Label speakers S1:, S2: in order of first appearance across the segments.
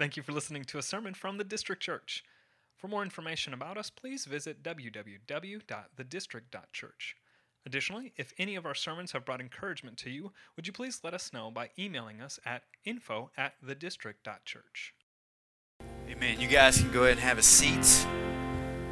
S1: Thank you for listening to a sermon from the District Church. For more information about us, please visit www.thedistrict.church. Additionally, if any of our sermons have brought encouragement to you, would you please let us know by emailing us at info at thedistrict.church.
S2: Amen. You guys can go ahead and have a seat.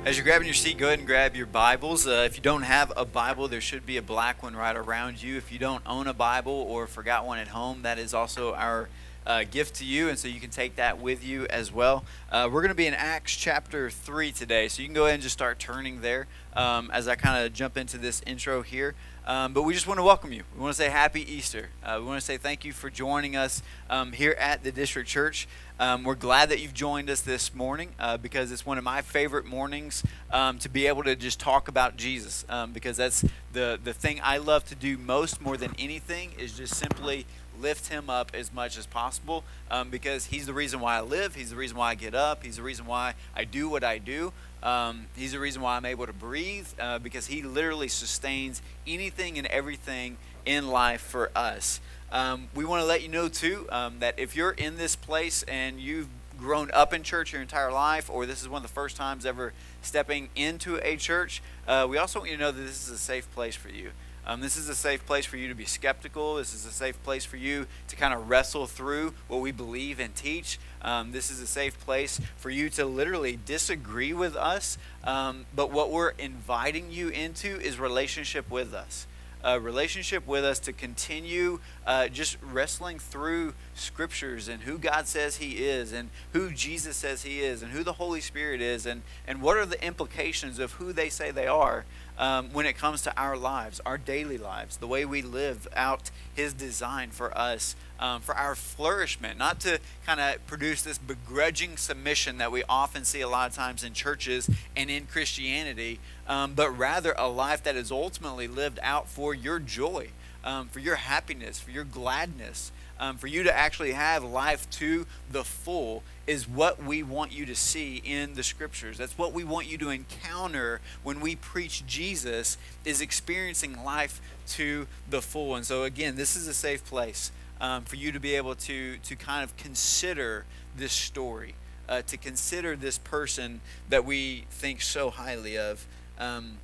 S2: As you're grabbing your seat, go ahead and grab your Bibles. Uh, if you don't have a Bible, there should be a black one right around you. If you don't own a Bible or forgot one at home, that is also our uh, gift to you, and so you can take that with you as well. Uh, we're going to be in Acts chapter 3 today, so you can go ahead and just start turning there um, as I kind of jump into this intro here. Um, but we just want to welcome you. We want to say happy Easter. Uh, we want to say thank you for joining us um, here at the District Church. Um, we're glad that you've joined us this morning uh, because it's one of my favorite mornings um, to be able to just talk about Jesus um, because that's the, the thing I love to do most more than anything is just simply lift him up as much as possible um, because he's the reason why I live. He's the reason why I get up. He's the reason why I do what I do. Um, he's the reason why I'm able to breathe uh, because he literally sustains anything and everything in life for us. Um, we want to let you know too um, that if you're in this place and you've grown up in church your entire life, or this is one of the first times ever stepping into a church, uh, we also want you to know that this is a safe place for you. Um, this is a safe place for you to be skeptical. This is a safe place for you to kind of wrestle through what we believe and teach. Um, this is a safe place for you to literally disagree with us. Um, but what we're inviting you into is relationship with us. A relationship with us to continue uh, just wrestling through scriptures and who God says He is and who Jesus says He is and who the Holy Spirit is and, and what are the implications of who they say they are um, when it comes to our lives, our daily lives, the way we live out His design for us, um, for our flourishment, not to kind of produce this begrudging submission that we often see a lot of times in churches and in Christianity, um, but rather a life that is ultimately lived out for your joy, um, for your happiness, for your gladness um, for you to actually have life to the full is what we want you to see in the scriptures. That's what we want you to encounter when we preach jesus is experiencing life to the full. And so again this is a safe place um, for you to be able to to kind of consider this story uh, to consider this person that we think so highly of um,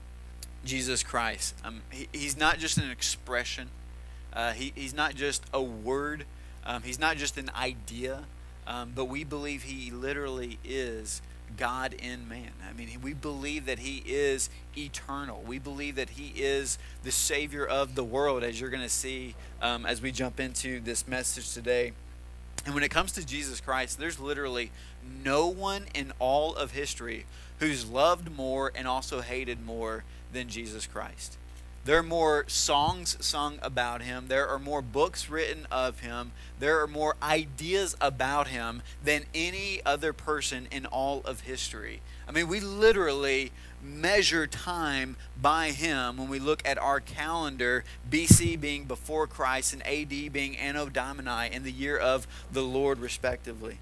S2: jesus christ. Um, he, he's not just an expression uh, he, he's not just a word, um, he's not just an idea, um, but we believe he literally is God in man. I mean, we believe that he is eternal. We believe that he is the Savior of the world, as you're going to see um, as we jump into this message today. And when it comes to Jesus Christ, there's literally no one in all of history who's loved more and also hated more than Jesus Christ. There are more songs sung about him. There are more books written of him. There are more ideas about him than any other person in all of history. I mean, we literally measure time by him when we look at our calendar, BC being before Christ and AD being Anno Domini in the year of the Lord, respectively.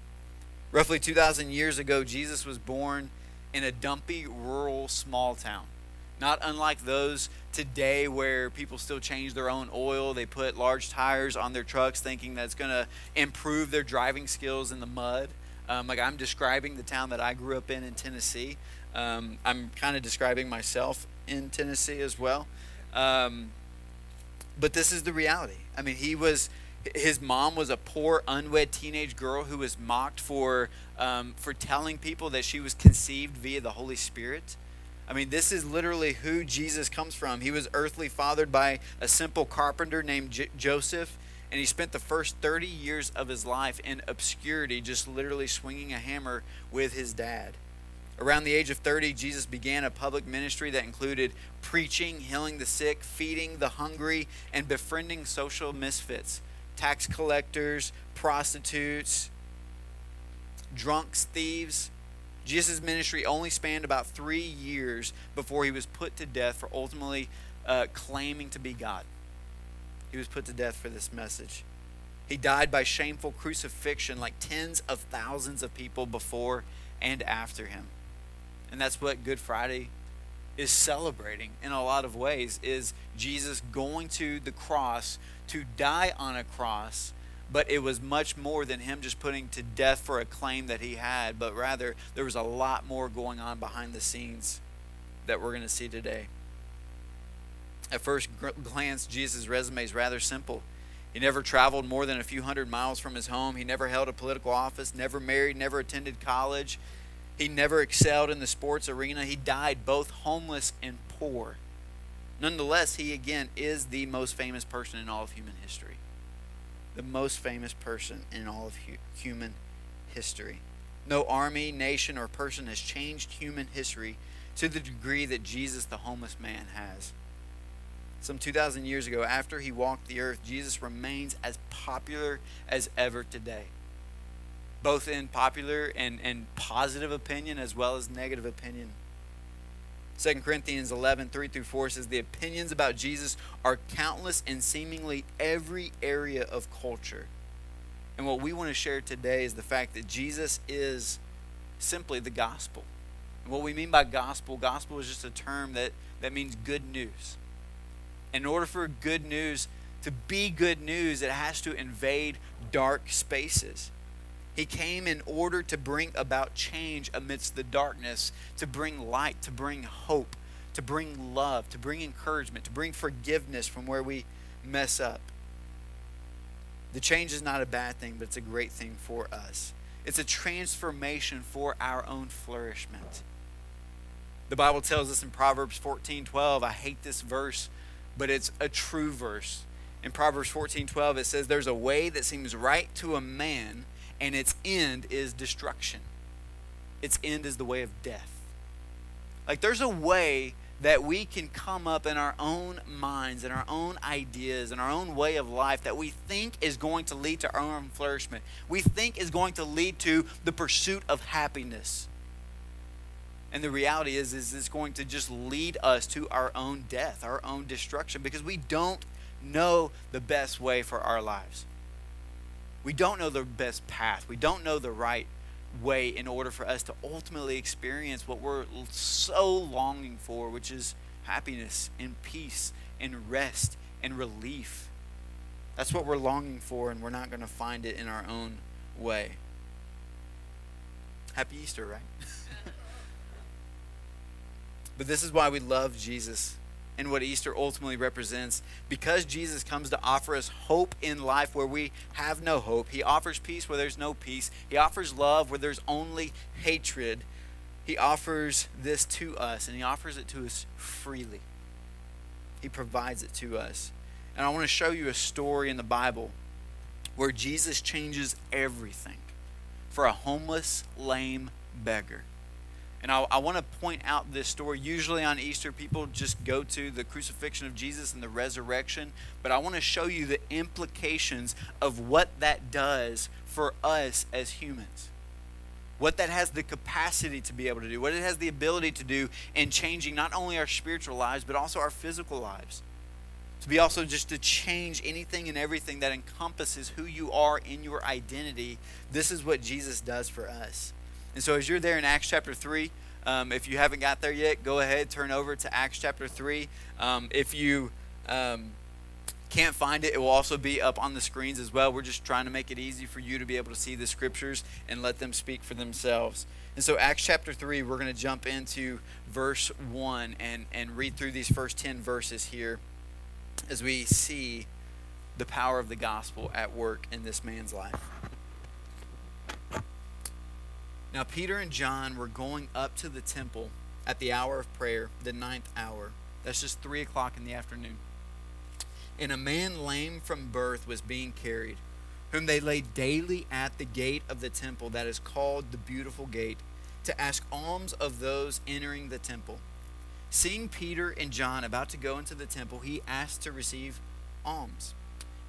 S2: Roughly 2,000 years ago, Jesus was born in a dumpy, rural, small town. Not unlike those today where people still change their own oil. They put large tires on their trucks thinking that's going to improve their driving skills in the mud. Um, like I'm describing the town that I grew up in in Tennessee. Um, I'm kind of describing myself in Tennessee as well. Um, but this is the reality. I mean, he was his mom was a poor unwed teenage girl who was mocked for um, for telling people that she was conceived via the Holy Spirit. I mean, this is literally who Jesus comes from. He was earthly fathered by a simple carpenter named J- Joseph, and he spent the first 30 years of his life in obscurity, just literally swinging a hammer with his dad. Around the age of 30, Jesus began a public ministry that included preaching, healing the sick, feeding the hungry, and befriending social misfits tax collectors, prostitutes, drunks, thieves. Jesus' ministry only spanned about three years before he was put to death for ultimately uh, claiming to be God. He was put to death for this message. He died by shameful crucifixion like tens of thousands of people before and after him. And that's what Good Friday is celebrating in a lot of ways is Jesus going to the cross to die on a cross but it was much more than him just putting to death for a claim that he had, but rather there was a lot more going on behind the scenes that we're going to see today. At first glance, Jesus' resume is rather simple. He never traveled more than a few hundred miles from his home. He never held a political office, never married, never attended college. He never excelled in the sports arena. He died both homeless and poor. Nonetheless, he again is the most famous person in all of human history. The most famous person in all of hu- human history. No army, nation, or person has changed human history to the degree that Jesus, the homeless man, has. Some 2,000 years ago, after he walked the earth, Jesus remains as popular as ever today, both in popular and, and positive opinion as well as negative opinion. 2 Corinthians 11, 3 through 4 says, The opinions about Jesus are countless in seemingly every area of culture. And what we want to share today is the fact that Jesus is simply the gospel. And what we mean by gospel, gospel is just a term that, that means good news in order for good news to be good news, it has to invade dark spaces. He came in order to bring about change amidst the darkness, to bring light, to bring hope, to bring love, to bring encouragement, to bring forgiveness from where we mess up. The change is not a bad thing, but it's a great thing for us. It's a transformation for our own flourishment. The Bible tells us in Proverbs 14 12, I hate this verse but it's a true verse. In Proverbs 14:12 it says there's a way that seems right to a man and its end is destruction. Its end is the way of death. Like there's a way that we can come up in our own minds and our own ideas and our own way of life that we think is going to lead to our own flourishment. We think is going to lead to the pursuit of happiness. And the reality is, is it's going to just lead us to our own death, our own destruction, because we don't know the best way for our lives. We don't know the best path. We don't know the right way in order for us to ultimately experience what we're so longing for, which is happiness and peace and rest and relief. That's what we're longing for, and we're not going to find it in our own way. Happy Easter, right? But this is why we love Jesus and what Easter ultimately represents. Because Jesus comes to offer us hope in life where we have no hope, He offers peace where there's no peace, He offers love where there's only hatred. He offers this to us, and He offers it to us freely. He provides it to us. And I want to show you a story in the Bible where Jesus changes everything for a homeless, lame beggar. And I, I want to point out this story. Usually on Easter, people just go to the crucifixion of Jesus and the resurrection, but I want to show you the implications of what that does for us as humans. What that has the capacity to be able to do, what it has the ability to do in changing not only our spiritual lives, but also our physical lives. To be also just to change anything and everything that encompasses who you are in your identity. This is what Jesus does for us. And so, as you're there in Acts chapter 3, um, if you haven't got there yet, go ahead, turn over to Acts chapter 3. Um, if you um, can't find it, it will also be up on the screens as well. We're just trying to make it easy for you to be able to see the scriptures and let them speak for themselves. And so, Acts chapter 3, we're going to jump into verse 1 and, and read through these first 10 verses here as we see the power of the gospel at work in this man's life. Now, Peter and John were going up to the temple at the hour of prayer, the ninth hour. That's just three o'clock in the afternoon. And a man lame from birth was being carried, whom they laid daily at the gate of the temple that is called the Beautiful Gate, to ask alms of those entering the temple. Seeing Peter and John about to go into the temple, he asked to receive alms.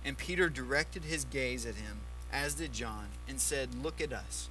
S2: And Peter directed his gaze at him, as did John, and said, Look at us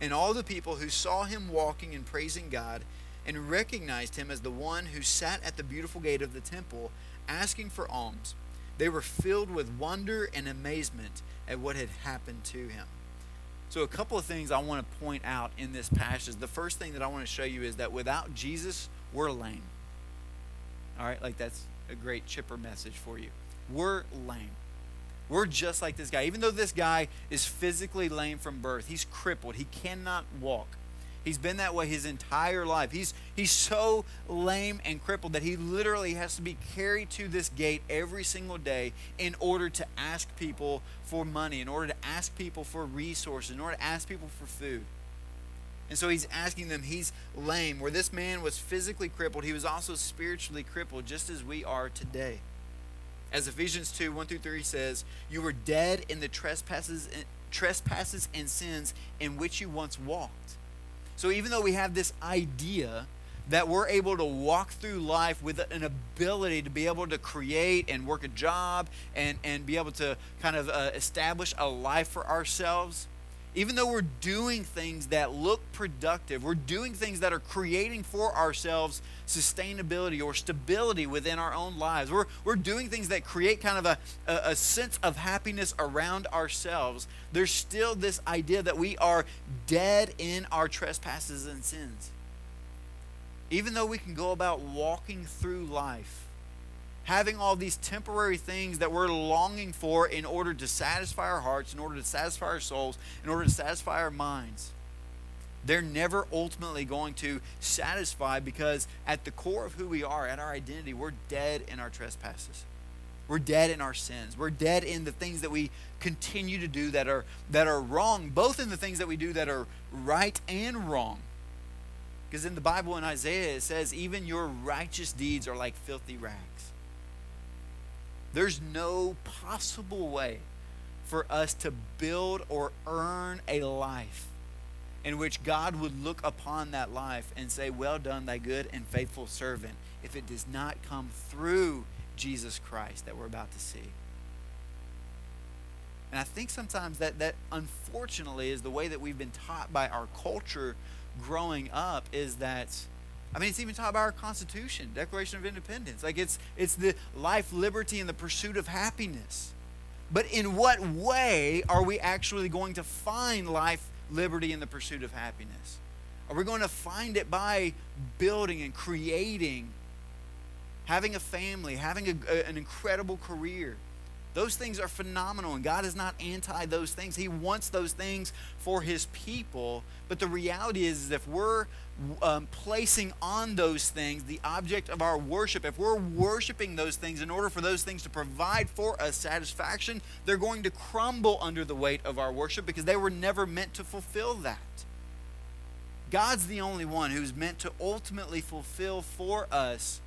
S2: And all the people who saw him walking and praising God and recognized him as the one who sat at the beautiful gate of the temple asking for alms, they were filled with wonder and amazement at what had happened to him. So, a couple of things I want to point out in this passage. The first thing that I want to show you is that without Jesus, we're lame. All right, like that's a great chipper message for you. We're lame. We're just like this guy. Even though this guy is physically lame from birth, he's crippled, he cannot walk. He's been that way his entire life. He's, he's so lame and crippled that he literally has to be carried to this gate every single day in order to ask people for money, in order to ask people for resources, in order to ask people for food. And so he's asking them, he's lame. Where this man was physically crippled, he was also spiritually crippled, just as we are today. As Ephesians 2 1 through 3 says, You were dead in the trespasses, trespasses and sins in which you once walked. So even though we have this idea that we're able to walk through life with an ability to be able to create and work a job and, and be able to kind of uh, establish a life for ourselves, even though we're doing things that look productive, we're doing things that are creating for ourselves sustainability or stability within our own lives. We're, we're doing things that create kind of a, a, a sense of happiness around ourselves. There's still this idea that we are dead in our trespasses and sins. Even though we can go about walking through life having all these temporary things that we're longing for in order to satisfy our hearts, in order to satisfy our souls, in order to satisfy our minds. They're never ultimately going to satisfy because at the core of who we are, at our identity, we're dead in our trespasses. We're dead in our sins. We're dead in the things that we continue to do that are that are wrong, both in the things that we do that are right and wrong. Because in the Bible in Isaiah it says even your righteous deeds are like filthy rags. There's no possible way for us to build or earn a life in which God would look upon that life and say, Well done, thy good and faithful servant, if it does not come through Jesus Christ that we're about to see. And I think sometimes that, that unfortunately is the way that we've been taught by our culture growing up is that I mean, it's even taught by our Constitution, Declaration of Independence. Like it's it's the life, liberty, and the pursuit of happiness. But in what way are we actually going to find life, liberty, and the pursuit of happiness? Are we going to find it by building and creating, having a family, having a, a, an incredible career? Those things are phenomenal, and God is not anti those things. He wants those things for His people. But the reality is, is if we're um, placing on those things the object of our worship, if we're worshiping those things in order for those things to provide for us satisfaction, they're going to crumble under the weight of our worship because they were never meant to fulfill that. God's the only one who's meant to ultimately fulfill for us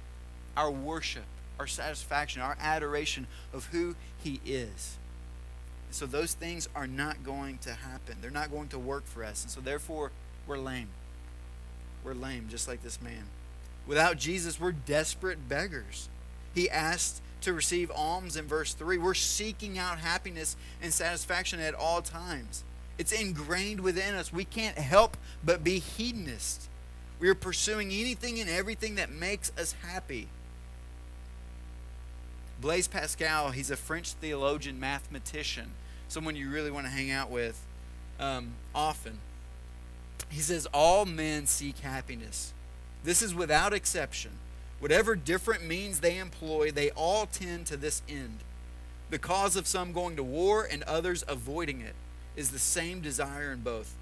S2: our worship our satisfaction, our adoration of who He is. so those things are not going to happen. They're not going to work for us. And so therefore, we're lame. We're lame, just like this man. Without Jesus, we're desperate beggars. He asked to receive alms in verse 3. We're seeking out happiness and satisfaction at all times. It's ingrained within us. We can't help but be hedonists. We are pursuing anything and everything that makes us happy. Blaise Pascal, he's a French theologian, mathematician, someone you really want to hang out with um, often. He says, All men seek happiness. This is without exception. Whatever different means they employ, they all tend to this end. The cause of some going to war and others avoiding it is the same desire in both,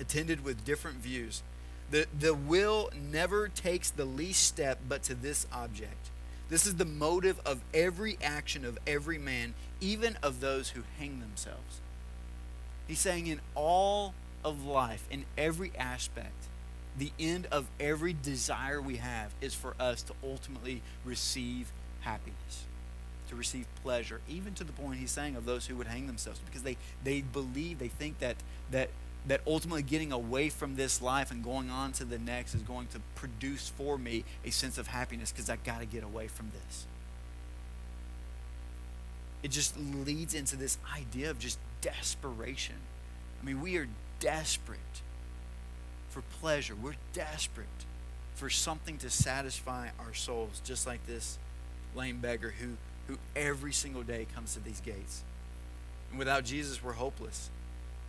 S2: attended with different views. The, the will never takes the least step but to this object this is the motive of every action of every man, even of those who hang themselves. He's saying in all of life, in every aspect, the end of every desire we have is for us to ultimately receive happiness, to receive pleasure, even to the point he's saying of those who would hang themselves, because they, they believe, they think that, that that ultimately getting away from this life and going on to the next is going to produce for me a sense of happiness because I got to get away from this. It just leads into this idea of just desperation. I mean, we are desperate for pleasure. We're desperate for something to satisfy our souls, just like this lame beggar who, who every single day comes to these gates. And without Jesus, we're hopeless.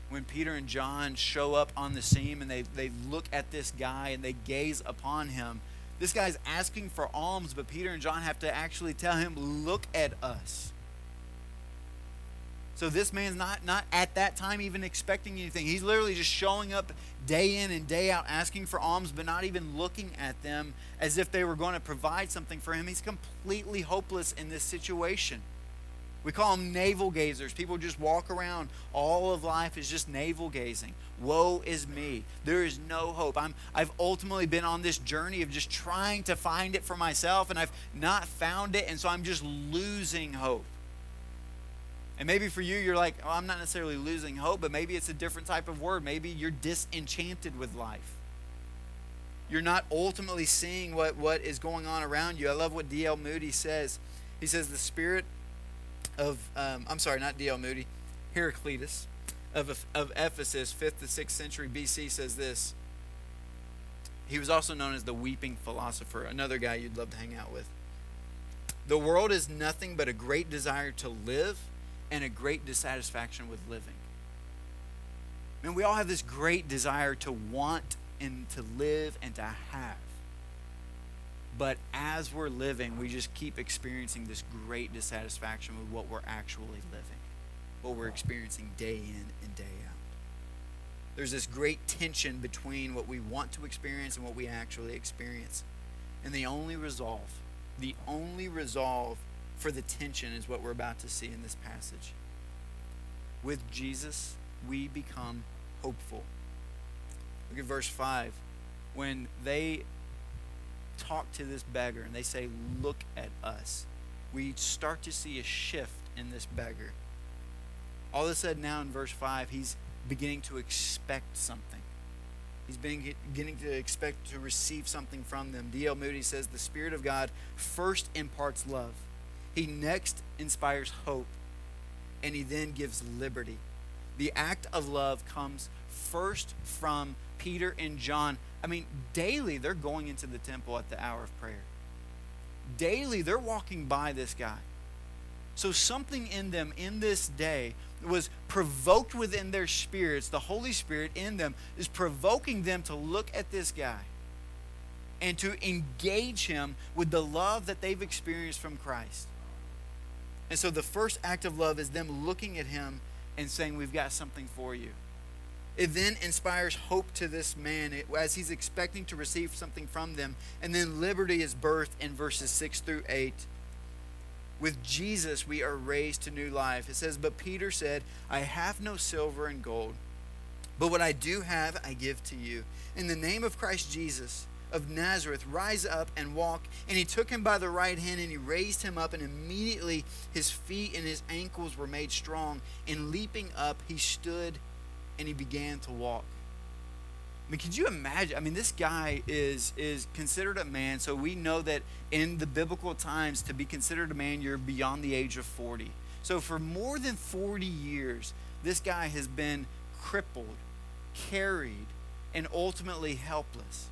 S2: When Peter and John show up on the scene and they, they look at this guy and they gaze upon him, this guy's asking for alms, but Peter and John have to actually tell him, Look at us. So this man's not not at that time even expecting anything. He's literally just showing up day in and day out asking for alms but not even looking at them as if they were going to provide something for him. He's completely hopeless in this situation. We call them navel gazers. People just walk around. All of life is just navel gazing. Woe is me. There is no hope. I'm, I've ultimately been on this journey of just trying to find it for myself, and I've not found it, and so I'm just losing hope. And maybe for you, you're like, oh, I'm not necessarily losing hope, but maybe it's a different type of word. Maybe you're disenchanted with life. You're not ultimately seeing what, what is going on around you. I love what D.L. Moody says. He says, The spirit of, um, I'm sorry, not D.L. Moody, Heraclitus of, of Ephesus, 5th to 6th century BC, says this. He was also known as the weeping philosopher, another guy you'd love to hang out with. The world is nothing but a great desire to live and a great dissatisfaction with living. And we all have this great desire to want and to live and to have. But as we're living, we just keep experiencing this great dissatisfaction with what we're actually living, what we're experiencing day in and day out. There's this great tension between what we want to experience and what we actually experience. And the only resolve, the only resolve for the tension is what we're about to see in this passage. With Jesus, we become hopeful. Look at verse 5. When they talk to this beggar and they say, Look at us, we start to see a shift in this beggar. All of a sudden, now in verse 5, he's beginning to expect something. He's beginning to expect to receive something from them. D.L. Moody says the Spirit of God first imparts love, He next inspires hope, and He then gives liberty. The act of love comes first from Peter and John I mean, daily they're going into the temple at the hour of prayer. Daily they're walking by this guy. So something in them in this day was provoked within their spirits. The Holy Spirit in them is provoking them to look at this guy and to engage him with the love that they've experienced from Christ. And so the first act of love is them looking at him and saying, We've got something for you. It then inspires hope to this man as he's expecting to receive something from them. And then liberty is birthed in verses 6 through 8. With Jesus, we are raised to new life. It says, But Peter said, I have no silver and gold, but what I do have, I give to you. In the name of Christ Jesus of Nazareth, rise up and walk. And he took him by the right hand and he raised him up, and immediately his feet and his ankles were made strong. And leaping up, he stood and he began to walk. I mean, could you imagine? I mean, this guy is is considered a man, so we know that in the biblical times, to be considered a man, you're beyond the age of 40. So for more than 40 years, this guy has been crippled, carried, and ultimately helpless.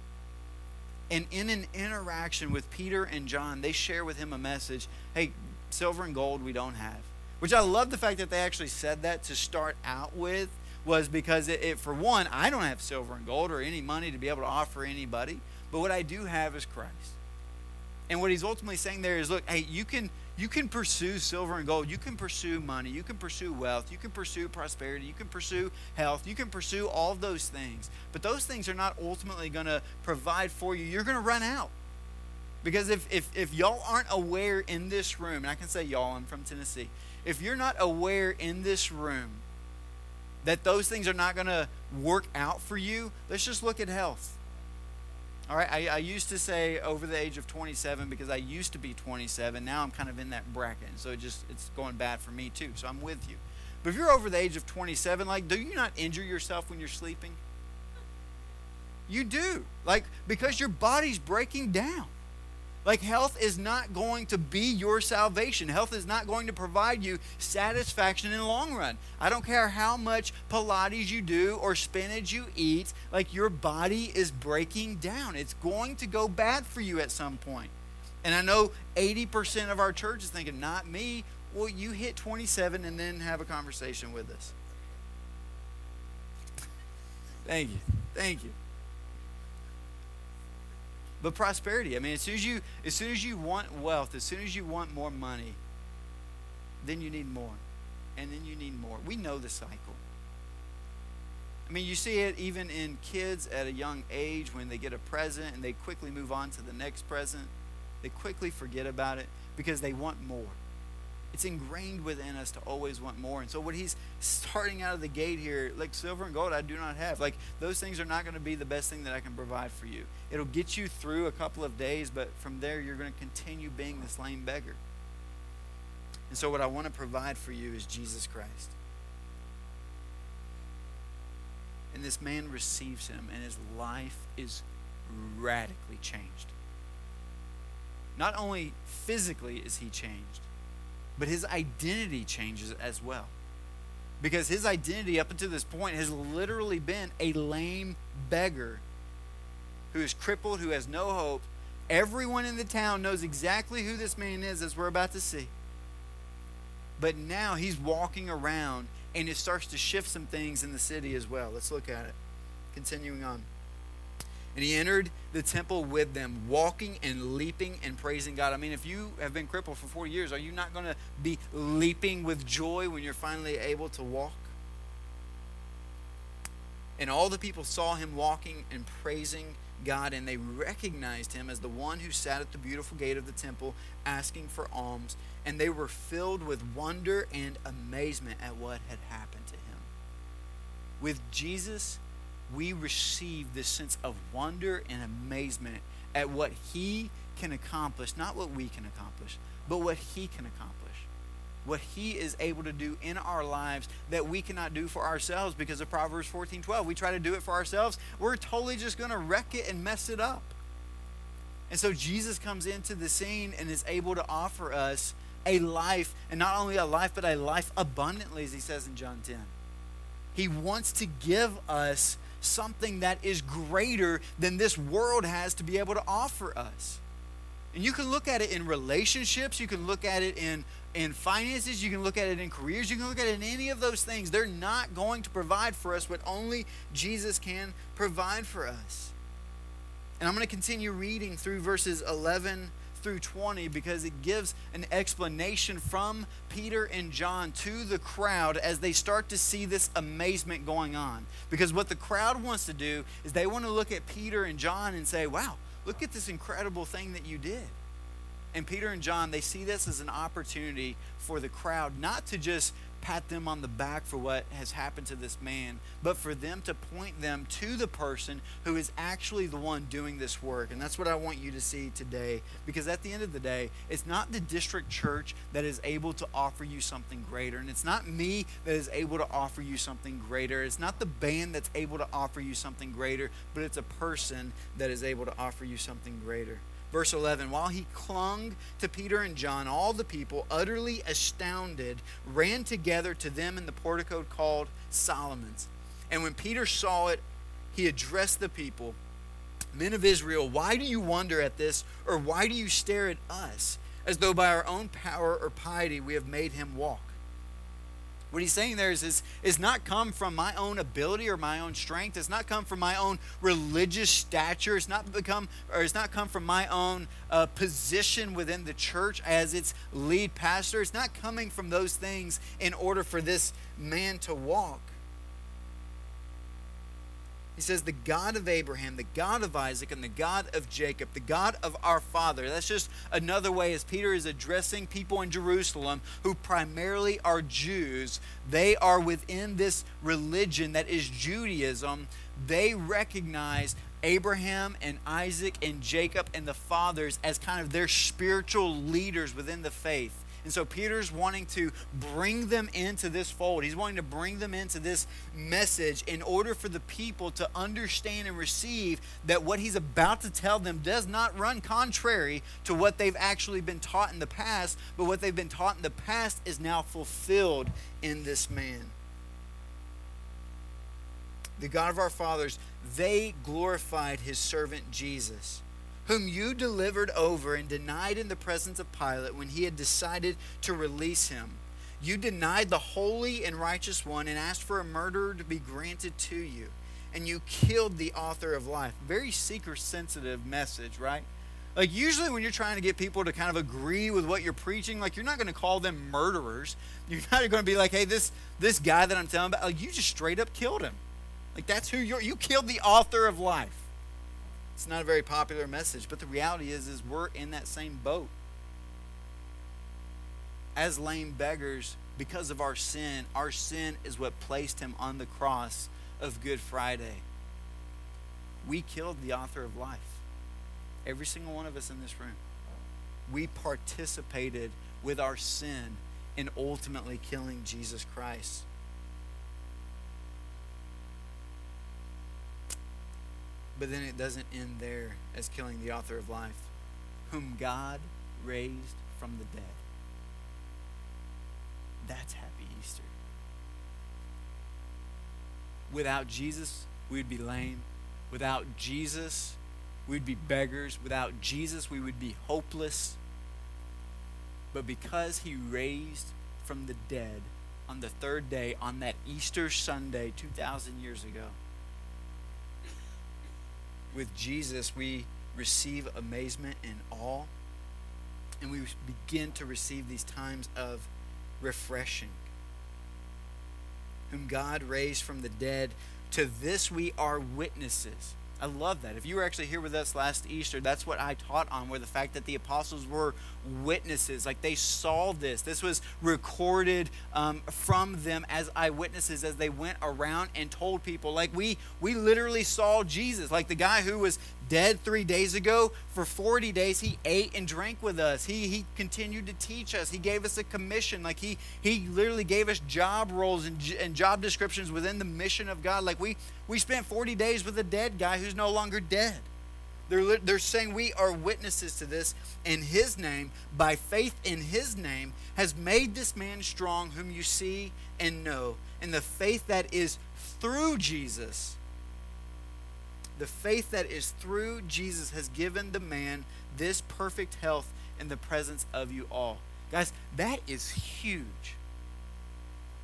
S2: And in an interaction with Peter and John, they share with him a message hey, silver and gold we don't have. Which I love the fact that they actually said that to start out with was because it, it, for one, I don't have silver and gold or any money to be able to offer anybody, but what I do have is Christ. And what he's ultimately saying there is, look, hey, you can you can pursue silver and gold, you can pursue money, you can pursue wealth, you can pursue prosperity, you can pursue health, you can pursue all those things. But those things are not ultimately going to provide for you. You're going to run out. Because if, if, if y'all aren't aware in this room, and I can say y'all, I'm from Tennessee, if you're not aware in this room that those things are not going to work out for you, let's just look at health. All right, I, I, used to say over the age of 27 because I used to be 27. Now I'm kind of in that bracket, so it just it's going bad for me too. So I'm with you. But if you're over the age of 27, like, do you not injure yourself when you're sleeping? You do, like because your body's breaking down. Like, health is not going to be your salvation. Health is not going to provide you satisfaction in the long run. I don't care how much Pilates you do or spinach you eat, like, your body is breaking down. It's going to go bad for you at some point. And I know 80% of our church is thinking, not me. Well, you hit 27 and then have a conversation with us. Thank you. Thank you. But prosperity, I mean, as soon as you as soon as you want wealth, as soon as you want more money, then you need more. And then you need more. We know the cycle. I mean, you see it even in kids at a young age when they get a present and they quickly move on to the next present. They quickly forget about it because they want more. It's ingrained within us to always want more. And so, what he's starting out of the gate here, like silver and gold, I do not have. Like, those things are not going to be the best thing that I can provide for you. It'll get you through a couple of days, but from there, you're going to continue being this lame beggar. And so, what I want to provide for you is Jesus Christ. And this man receives him, and his life is radically changed. Not only physically is he changed, but his identity changes as well. Because his identity up until this point has literally been a lame beggar who is crippled, who has no hope. Everyone in the town knows exactly who this man is, as we're about to see. But now he's walking around and it starts to shift some things in the city as well. Let's look at it. Continuing on. And he entered the temple with them, walking and leaping and praising God. I mean, if you have been crippled for 40 years, are you not going to be leaping with joy when you're finally able to walk? And all the people saw him walking and praising God, and they recognized him as the one who sat at the beautiful gate of the temple asking for alms. And they were filled with wonder and amazement at what had happened to him. With Jesus, we receive this sense of wonder and amazement at what He can accomplish, not what we can accomplish, but what He can accomplish. What He is able to do in our lives that we cannot do for ourselves because of Proverbs 14 12. We try to do it for ourselves, we're totally just going to wreck it and mess it up. And so Jesus comes into the scene and is able to offer us a life, and not only a life, but a life abundantly, as he says in John 10. He wants to give us something that is greater than this world has to be able to offer us. And you can look at it in relationships, you can look at it in, in finances, you can look at it in careers, you can look at it in any of those things. They're not going to provide for us what only Jesus can provide for us. And I'm going to continue reading through verses 11 through 20 because it gives an explanation from Peter and John to the crowd as they start to see this amazement going on. Because what the crowd wants to do is they want to look at Peter and John and say, wow, look at this incredible thing that you did. And Peter and John, they see this as an opportunity for the crowd not to just pat them on the back for what has happened to this man, but for them to point them to the person who is actually the one doing this work. And that's what I want you to see today. Because at the end of the day, it's not the district church that is able to offer you something greater. And it's not me that is able to offer you something greater. It's not the band that's able to offer you something greater, but it's a person that is able to offer you something greater. Verse 11 While he clung to Peter and John, all the people, utterly astounded, ran together to them in the portico called Solomon's. And when Peter saw it, he addressed the people Men of Israel, why do you wonder at this, or why do you stare at us, as though by our own power or piety we have made him walk? What he's saying there is, is, is not come from my own ability or my own strength. It's not come from my own religious stature. It's not become or it's not come from my own uh, position within the church as its lead pastor. It's not coming from those things in order for this man to walk. He says, the God of Abraham, the God of Isaac, and the God of Jacob, the God of our father. That's just another way as Peter is addressing people in Jerusalem who primarily are Jews. They are within this religion that is Judaism. They recognize Abraham and Isaac and Jacob and the fathers as kind of their spiritual leaders within the faith. And so Peter's wanting to bring them into this fold. He's wanting to bring them into this message in order for the people to understand and receive that what he's about to tell them does not run contrary to what they've actually been taught in the past, but what they've been taught in the past is now fulfilled in this man. The God of our fathers, they glorified his servant Jesus whom you delivered over and denied in the presence of Pilate when he had decided to release him. You denied the holy and righteous one and asked for a murderer to be granted to you. And you killed the author of life. Very seeker sensitive message, right? Like, usually when you're trying to get people to kind of agree with what you're preaching, like, you're not going to call them murderers. You're not going to be like, hey, this, this guy that I'm telling about, like, you just straight up killed him. Like, that's who you're, you killed the author of life. It's not a very popular message, but the reality is is we're in that same boat. As lame beggars, because of our sin, our sin is what placed him on the cross of Good Friday. We killed the author of life. Every single one of us in this room. We participated with our sin in ultimately killing Jesus Christ. But then it doesn't end there as killing the author of life, whom God raised from the dead. That's happy Easter. Without Jesus, we'd be lame. Without Jesus, we'd be beggars. Without Jesus, we would be hopeless. But because he raised from the dead on the third day, on that Easter Sunday 2,000 years ago, with Jesus, we receive amazement and awe, and we begin to receive these times of refreshing. Whom God raised from the dead, to this we are witnesses. I love that. If you were actually here with us last Easter, that's what I taught on, where the fact that the apostles were witnesses. Like they saw this. This was recorded um, from them as eyewitnesses as they went around and told people. Like we, we literally saw Jesus. Like the guy who was dead three days ago, for 40 days, he ate and drank with us. He, he continued to teach us. He gave us a commission. Like he, he literally gave us job roles and, and job descriptions within the mission of God. Like we, we spent 40 days with a dead guy who's no longer dead. They're, they're saying we are witnesses to this, and his name, by faith in his name, has made this man strong, whom you see and know. And the faith that is through Jesus, the faith that is through Jesus has given the man this perfect health in the presence of you all. Guys, that is huge.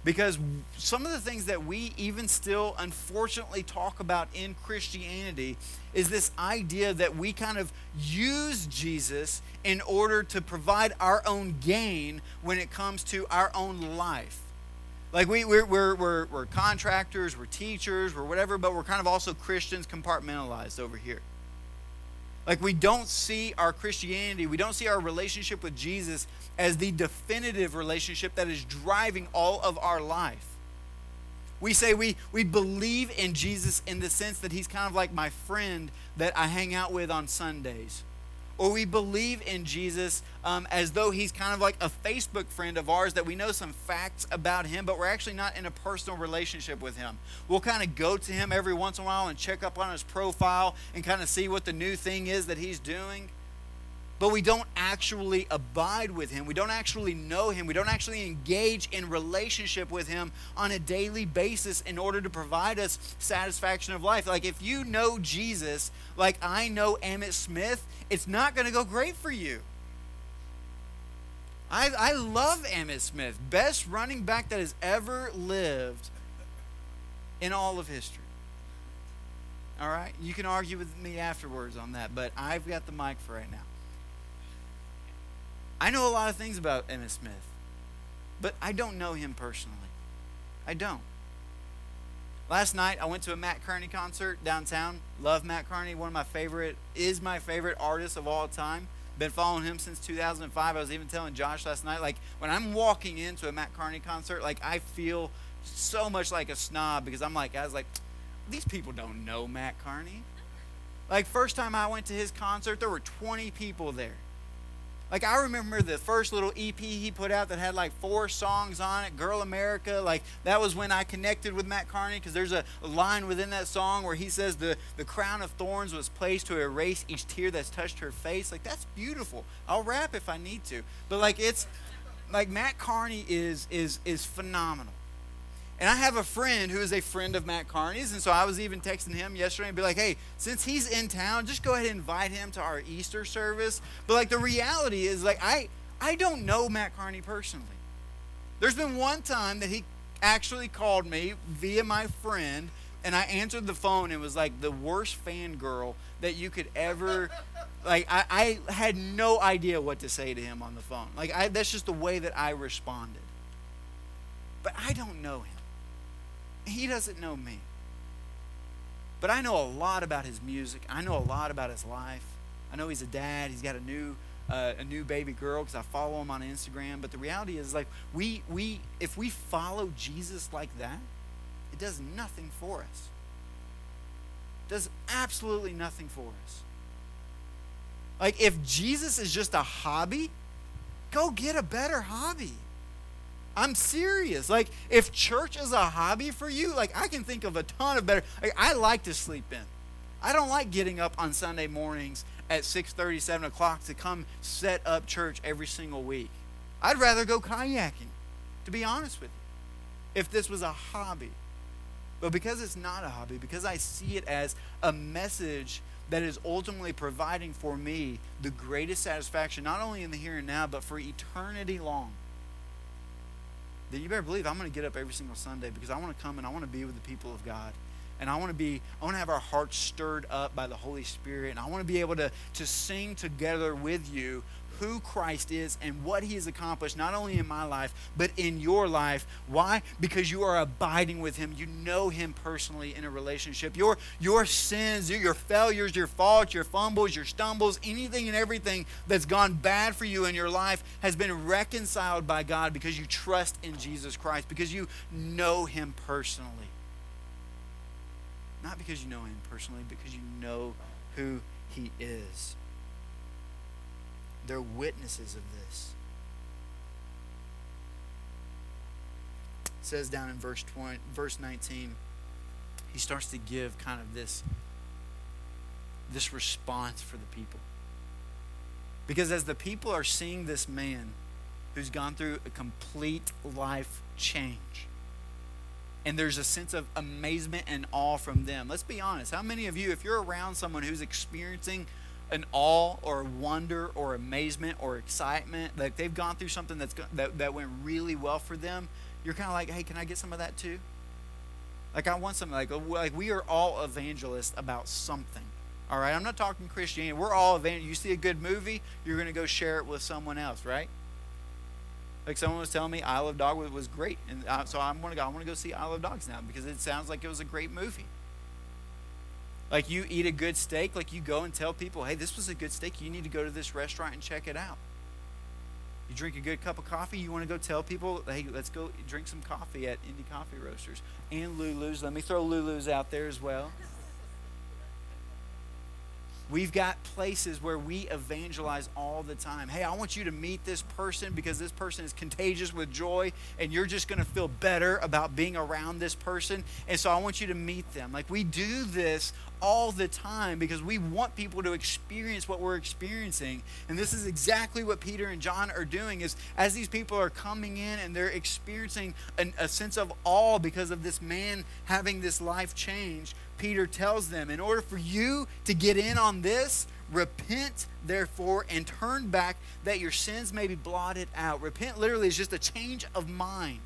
S2: Because some of the things that we even still unfortunately talk about in Christianity is this idea that we kind of use Jesus in order to provide our own gain when it comes to our own life. Like we, we're, we're, we're, we're contractors, we're teachers, we're whatever, but we're kind of also Christians compartmentalized over here. Like we don't see our Christianity, we don't see our relationship with Jesus as the definitive relationship that is driving all of our life. We say we, we believe in Jesus in the sense that he's kind of like my friend that I hang out with on Sundays or we believe in Jesus um, as though he's kind of like a Facebook friend of ours that we know some facts about him, but we're actually not in a personal relationship with him. We'll kind of go to him every once in a while and check up on his profile and kind of see what the new thing is that he's doing but we don't actually abide with him. We don't actually know him. We don't actually engage in relationship with him on a daily basis in order to provide us satisfaction of life. Like if you know Jesus, like I know Emmitt Smith, it's not going to go great for you. I, I love Emmitt Smith, best running back that has ever lived in all of history. All right? You can argue with me afterwards on that, but I've got the mic for right now. I know a lot of things about Emmitt Smith, but I don't know him personally. I don't. Last night I went to a Matt Kearney concert downtown. Love Matt Kearney, one of my favorite is my favorite artist of all time. Been following him since 2005. I was even telling Josh last night like when I'm walking into a Matt Kearney concert, like I feel so much like a snob because I'm like I was like these people don't know Matt Kearney. Like first time I went to his concert, there were 20 people there. Like I remember the first little EP he put out that had like four songs on it, Girl America. Like that was when I connected with Matt Kearney because there's a line within that song where he says the the crown of thorns was placed to erase each tear that's touched her face. Like that's beautiful. I'll rap if I need to. But like it's like Matt Kearney is is is phenomenal. And I have a friend who is a friend of Matt Kearney's, and so I was even texting him yesterday and be like, hey, since he's in town, just go ahead and invite him to our Easter service. But like the reality is, like, I I don't know Matt Kearney personally. There's been one time that he actually called me via my friend, and I answered the phone and was like the worst fangirl that you could ever like I, I had no idea what to say to him on the phone. Like I that's just the way that I responded. But I don't know him. He doesn't know me. But I know a lot about his music. I know a lot about his life. I know he's a dad. He's got a new uh, a new baby girl because I follow him on Instagram. But the reality is, like we we if we follow Jesus like that, it does nothing for us. It does absolutely nothing for us. Like if Jesus is just a hobby, go get a better hobby. I'm serious. Like, if church is a hobby for you, like, I can think of a ton of better. Like, I like to sleep in. I don't like getting up on Sunday mornings at 6:30, 7 o'clock to come set up church every single week. I'd rather go kayaking, to be honest with you, if this was a hobby. But because it's not a hobby, because I see it as a message that is ultimately providing for me the greatest satisfaction, not only in the here and now, but for eternity long then you better believe I'm going to get up every single Sunday because I want to come and I want to be with the people of God. And I want to be, I want to have our hearts stirred up by the Holy Spirit. And I want to be able to, to sing together with you who Christ is and what he has accomplished, not only in my life, but in your life. Why? Because you are abiding with him. You know him personally in a relationship. Your, your sins, your failures, your faults, your fumbles, your stumbles, anything and everything that's gone bad for you in your life has been reconciled by God because you trust in Jesus Christ, because you know him personally. Not because you know him personally, because you know who he is. They're witnesses of this. It says down in verse 20, verse 19, he starts to give kind of this this response for the people. Because as the people are seeing this man who's gone through a complete life change, and there's a sense of amazement and awe from them. Let's be honest. How many of you, if you're around someone who's experiencing an awe or wonder or amazement or excitement. Like they've gone through something that's that, that went really well for them. You're kind of like hey can i get some of that too? Like i want something like like we are all evangelists about something all right? I'm not talking christianity. We're all evangelists you see a good movie you're going to go share it with someone else right? Like someone was telling me Isle of Dog was great, and uh, so I'm gonna go. I want to go see Isle of Dogs now because it sounds like it was a great movie. Like you eat a good steak, like you go and tell people, hey, this was a good steak. You need to go to this restaurant and check it out. You drink a good cup of coffee, you want to go tell people, hey, let's go drink some coffee at Indie Coffee Roasters and Lulu's. Let me throw Lulu's out there as well. We've got places where we evangelize all the time. Hey, I want you to meet this person because this person is contagious with joy, and you're just going to feel better about being around this person. And so I want you to meet them. Like we do this all the time because we want people to experience what we're experiencing. And this is exactly what Peter and John are doing is as these people are coming in and they're experiencing an, a sense of awe because of this man having this life change, Peter tells them, in order for you to get in on this, repent therefore and turn back that your sins may be blotted out. Repent literally is just a change of mind.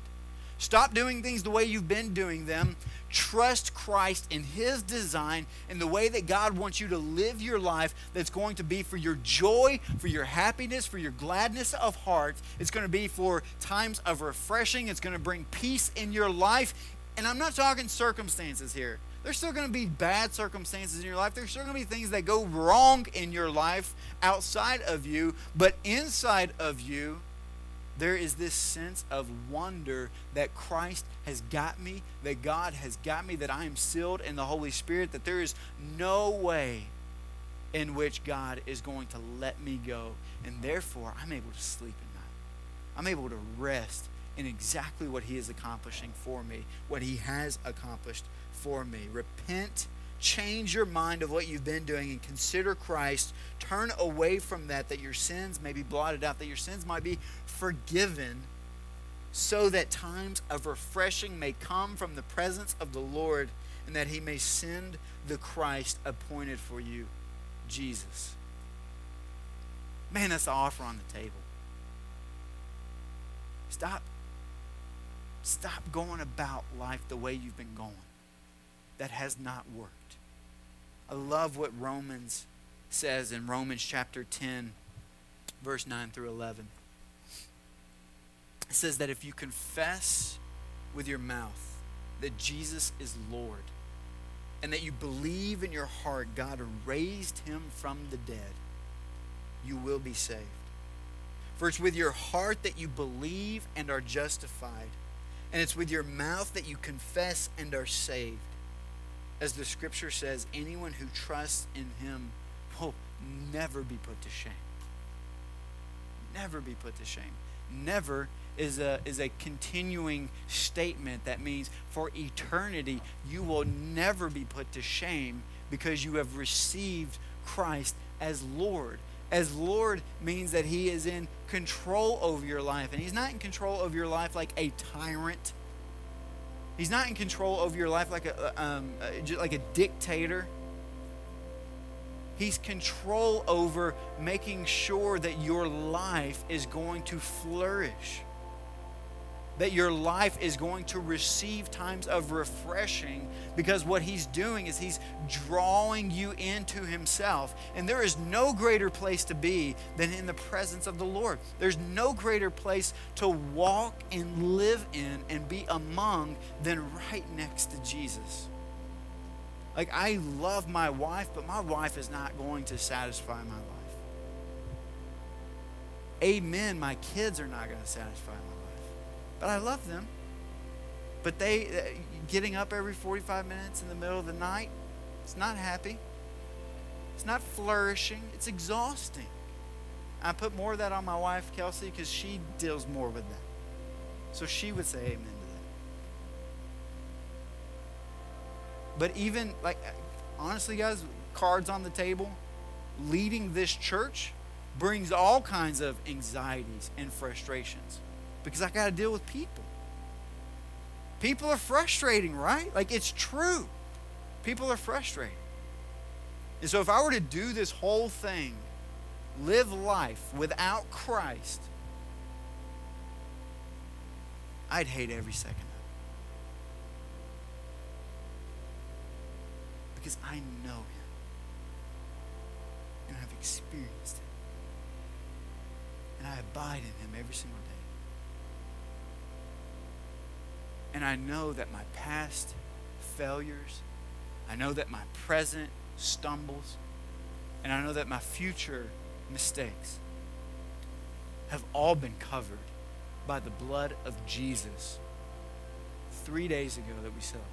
S2: Stop doing things the way you've been doing them. Trust Christ in His design in the way that God wants you to live your life that's going to be for your joy, for your happiness, for your gladness of heart. It's going to be for times of refreshing. It's going to bring peace in your life. And I'm not talking circumstances here. There's still going to be bad circumstances in your life. There's still going to be things that go wrong in your life outside of you, but inside of you, there is this sense of wonder that Christ has got me, that God has got me, that I am sealed in the Holy Spirit, that there is no way in which God is going to let me go. And therefore, I'm able to sleep at night. I'm able to rest in exactly what He is accomplishing for me, what He has accomplished for me. Repent, change your mind of what you've been doing, and consider Christ. Turn away from that, that your sins may be blotted out, that your sins might be forgiven, so that times of refreshing may come from the presence of the Lord, and that He may send the Christ appointed for you, Jesus. Man, that's the offer on the table. Stop Stop going about life the way you've been going. That has not worked. I love what Romans says in Romans chapter 10, verse 9 through 11. It says that if you confess with your mouth that Jesus is Lord, and that you believe in your heart God raised him from the dead, you will be saved. For it's with your heart that you believe and are justified and it's with your mouth that you confess and are saved. As the scripture says, anyone who trusts in him will never be put to shame. Never be put to shame. Never is a, is a continuing statement that means for eternity you will never be put to shame because you have received Christ as Lord as Lord means that He is in control over your life. And He's not in control of your life like a tyrant. He's not in control over your life like a, um, like a dictator. He's control over making sure that your life is going to flourish that your life is going to receive times of refreshing because what he's doing is he's drawing you into himself. And there is no greater place to be than in the presence of the Lord. There's no greater place to walk and live in and be among than right next to Jesus. Like, I love my wife, but my wife is not going to satisfy my life. Amen, my kids are not going to satisfy my life but I love them. But they, uh, getting up every 45 minutes in the middle of the night, it's not happy. It's not flourishing. It's exhausting. I put more of that on my wife, Kelsey, because she deals more with that. So she would say amen to that. But even, like, honestly, guys, cards on the table, leading this church brings all kinds of anxieties and frustrations because I got to deal with people. People are frustrating, right? Like it's true. People are frustrating. And so if I were to do this whole thing, live life without Christ, I'd hate every second of it. Because I know Him and I've experienced Him. And I abide in Him every single day. And I know that my past failures, I know that my present stumbles, and I know that my future mistakes have all been covered by the blood of Jesus three days ago that we celebrated.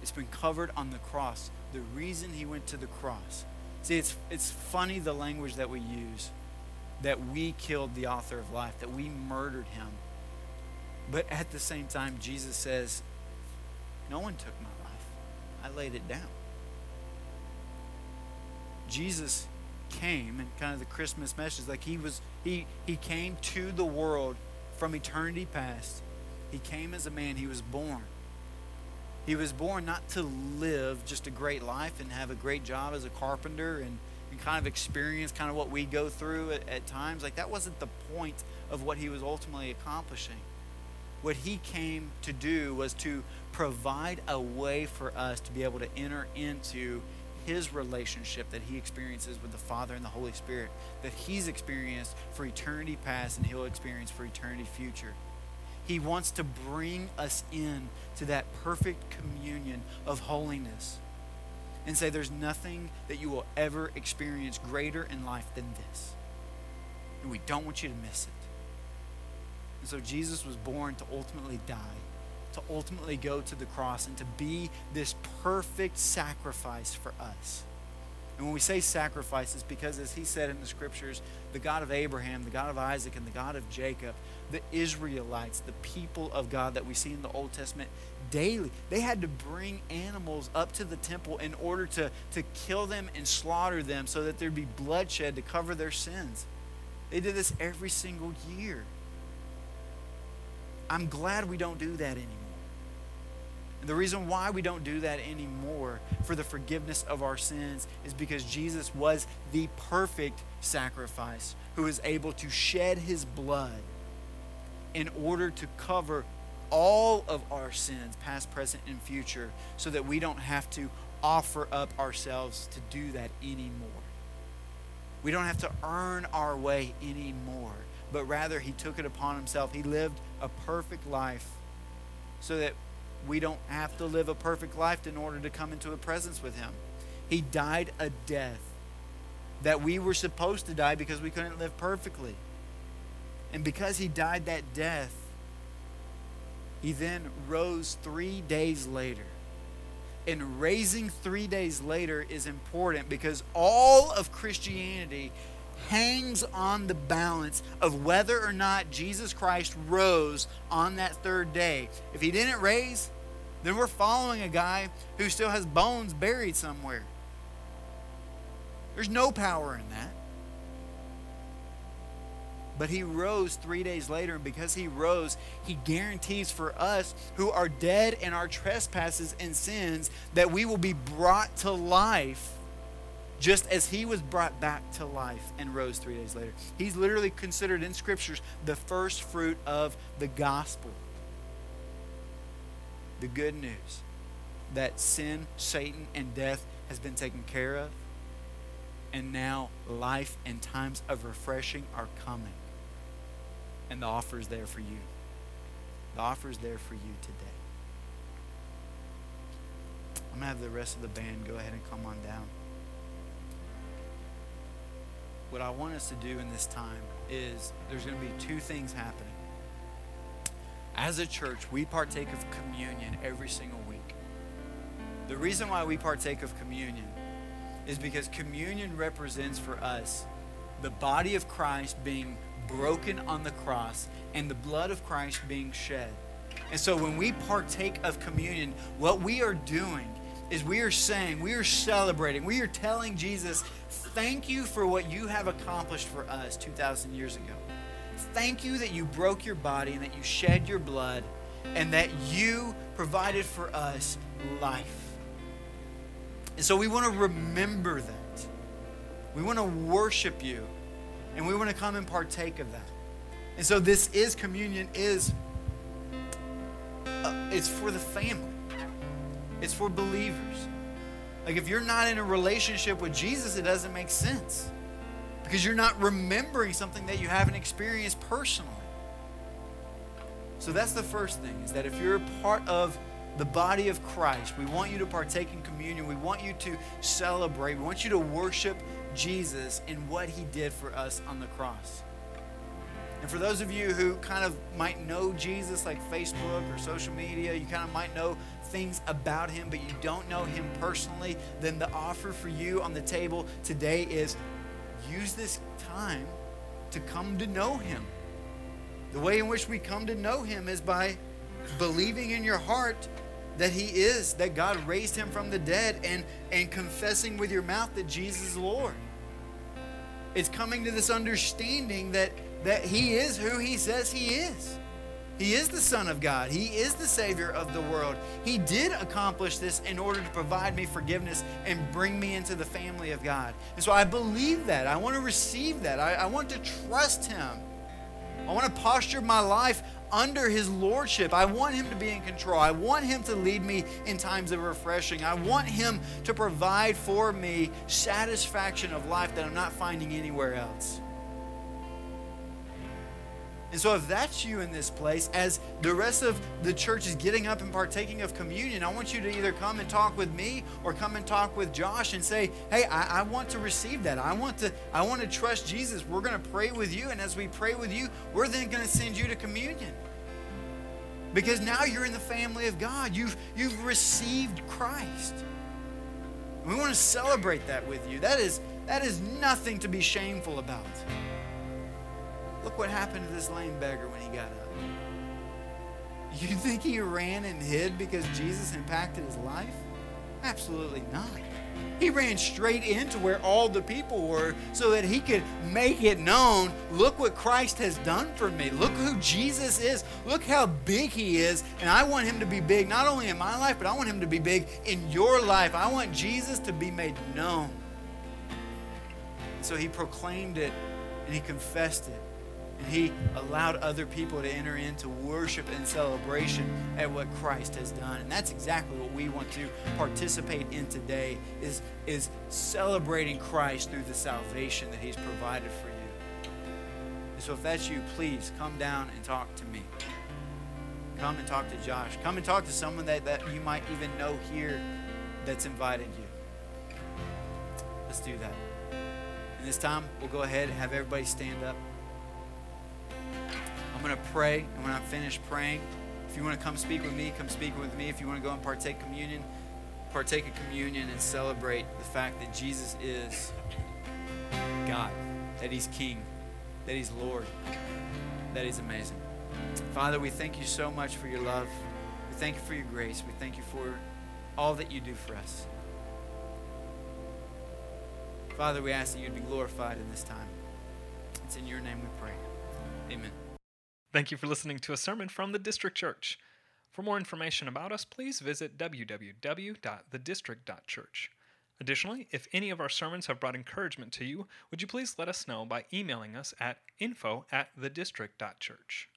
S2: It's been covered on the cross. The reason he went to the cross. See, it's, it's funny the language that we use that we killed the author of life, that we murdered him but at the same time, Jesus says, No one took my life, I laid it down. Jesus came and kind of the Christmas message, like he was, he, he came to the world from eternity past. He came as a man, he was born. He was born not to live just a great life and have a great job as a carpenter and, and kind of experience kind of what we go through at, at times. Like that wasn't the point of what he was ultimately accomplishing what he came to do was to provide a way for us to be able to enter into his relationship that he experiences with the Father and the Holy Spirit, that he's experienced for eternity past and he'll experience for eternity future. He wants to bring us in to that perfect communion of holiness and say there's nothing that you will ever experience greater in life than this. And we don't want you to miss it. And so Jesus was born to ultimately die, to ultimately go to the cross, and to be this perfect sacrifice for us. And when we say sacrifices, because as he said in the scriptures, the God of Abraham, the God of Isaac, and the God of Jacob, the Israelites, the people of God that we see in the Old Testament daily, they had to bring animals up to the temple in order to, to kill them and slaughter them so that there'd be bloodshed to cover their sins. They did this every single year. I'm glad we don't do that anymore. And the reason why we don't do that anymore for the forgiveness of our sins is because Jesus was the perfect sacrifice who is able to shed his blood in order to cover all of our sins, past, present, and future, so that we don't have to offer up ourselves to do that anymore. We don't have to earn our way anymore, but rather He took it upon Himself. He lived a perfect life so that we don't have to live a perfect life in order to come into a presence with Him. He died a death that we were supposed to die because we couldn't live perfectly. And because He died that death, He then rose three days later. And raising three days later is important because all of Christianity hangs on the balance of whether or not Jesus Christ rose on that third day. If he didn't raise, then we're following a guy who still has bones buried somewhere. There's no power in that. But he rose three days later, and because he rose, he guarantees for us who are dead in our trespasses and sins that we will be brought to life just as he was brought back to life and rose three days later. He's literally considered in scriptures the first fruit of the gospel. The good news that sin, Satan, and death has been taken care of, and now life and times of refreshing are coming. And the offer is there for you. The offer is there for you today. I'm going to have the rest of the band go ahead and come on down what I want us to do in this time is there's going to be two things happening. As a church, we partake of communion every single week. The reason why we partake of communion is because communion represents for us the body of Christ being broken on the cross and the blood of Christ being shed. And so when we partake of communion, what we are doing is we are saying, we are celebrating, we are telling Jesus, thank you for what you have accomplished for us 2,000 years ago. Thank you that you broke your body and that you shed your blood and that you provided for us life. And so we want to remember that. We want to worship you and we want to come and partake of that. And so this is communion is uh, it's for the family. It's for believers. Like if you're not in a relationship with Jesus, it doesn't make sense. Because you're not remembering something that you haven't experienced personally. So that's the first thing is that if you're a part of the body of Christ, we want you to partake in communion. We want you to celebrate. We want you to worship Jesus in what he did for us on the cross. And for those of you who kind of might know Jesus, like Facebook or social media, you kind of might know things about him, but you don't know him personally, then the offer for you on the table today is use this time to come to know him. The way in which we come to know him is by believing in your heart that he is, that God raised him from the dead, and, and confessing with your mouth that Jesus is Lord. It's coming to this understanding that that he is who he says he is. He is the Son of God. He is the Savior of the world. He did accomplish this in order to provide me forgiveness and bring me into the family of God. And so I believe that. I want to receive that. I, I want to trust Him. I want to posture my life under His Lordship. I want Him to be in control. I want Him to lead me in times of refreshing. I want Him to provide for me satisfaction of life that I'm not finding anywhere else. And so, if that's you in this place, as the rest of the church is getting up and partaking of communion, I want you to either come and talk with me or come and talk with Josh and say, Hey, I, I want to receive that. I want to, I want to trust Jesus. We're going to pray with you. And as we pray with you, we're then going to send you to communion. Because now you're in the family of God. You've, you've received Christ. We want to celebrate that with you. That is, that is nothing to be shameful about. Look what happened to this lame beggar when he got up. You think he ran and hid because Jesus impacted his life? Absolutely not. He ran straight into where all the people were so that he could make it known look what Christ has done for me. Look who Jesus is. Look how big he is. And I want him to be big not only in my life, but I want him to be big in your life. I want Jesus to be made known. So he proclaimed it and he confessed it. And he allowed other people to enter into worship and celebration at what Christ has done. And that's exactly what we want to participate in today is, is celebrating Christ through the salvation that he's provided for you. And so if that's you, please come down and talk to me. Come and talk to Josh. Come and talk to someone that, that you might even know here that's invited you. Let's do that. And this time, we'll go ahead and have everybody stand up. I'm going to pray, and when I'm finished praying, if you want to come speak with me, come speak with me. If you want to go and partake communion, partake of communion and celebrate the fact that Jesus is God, that He's King, that He's Lord, that He's amazing. Father, we thank you so much for your love. We thank you for your grace. We thank you for all that you do for us. Father, we ask that you'd be glorified in this time. It's in your name we pray.
S1: Thank you for listening to a sermon from the District Church. For more information about us, please visit www.thedistrict.church. Additionally, if any of our sermons have brought encouragement to you, would you please let us know by emailing us at info at thedistrict.church.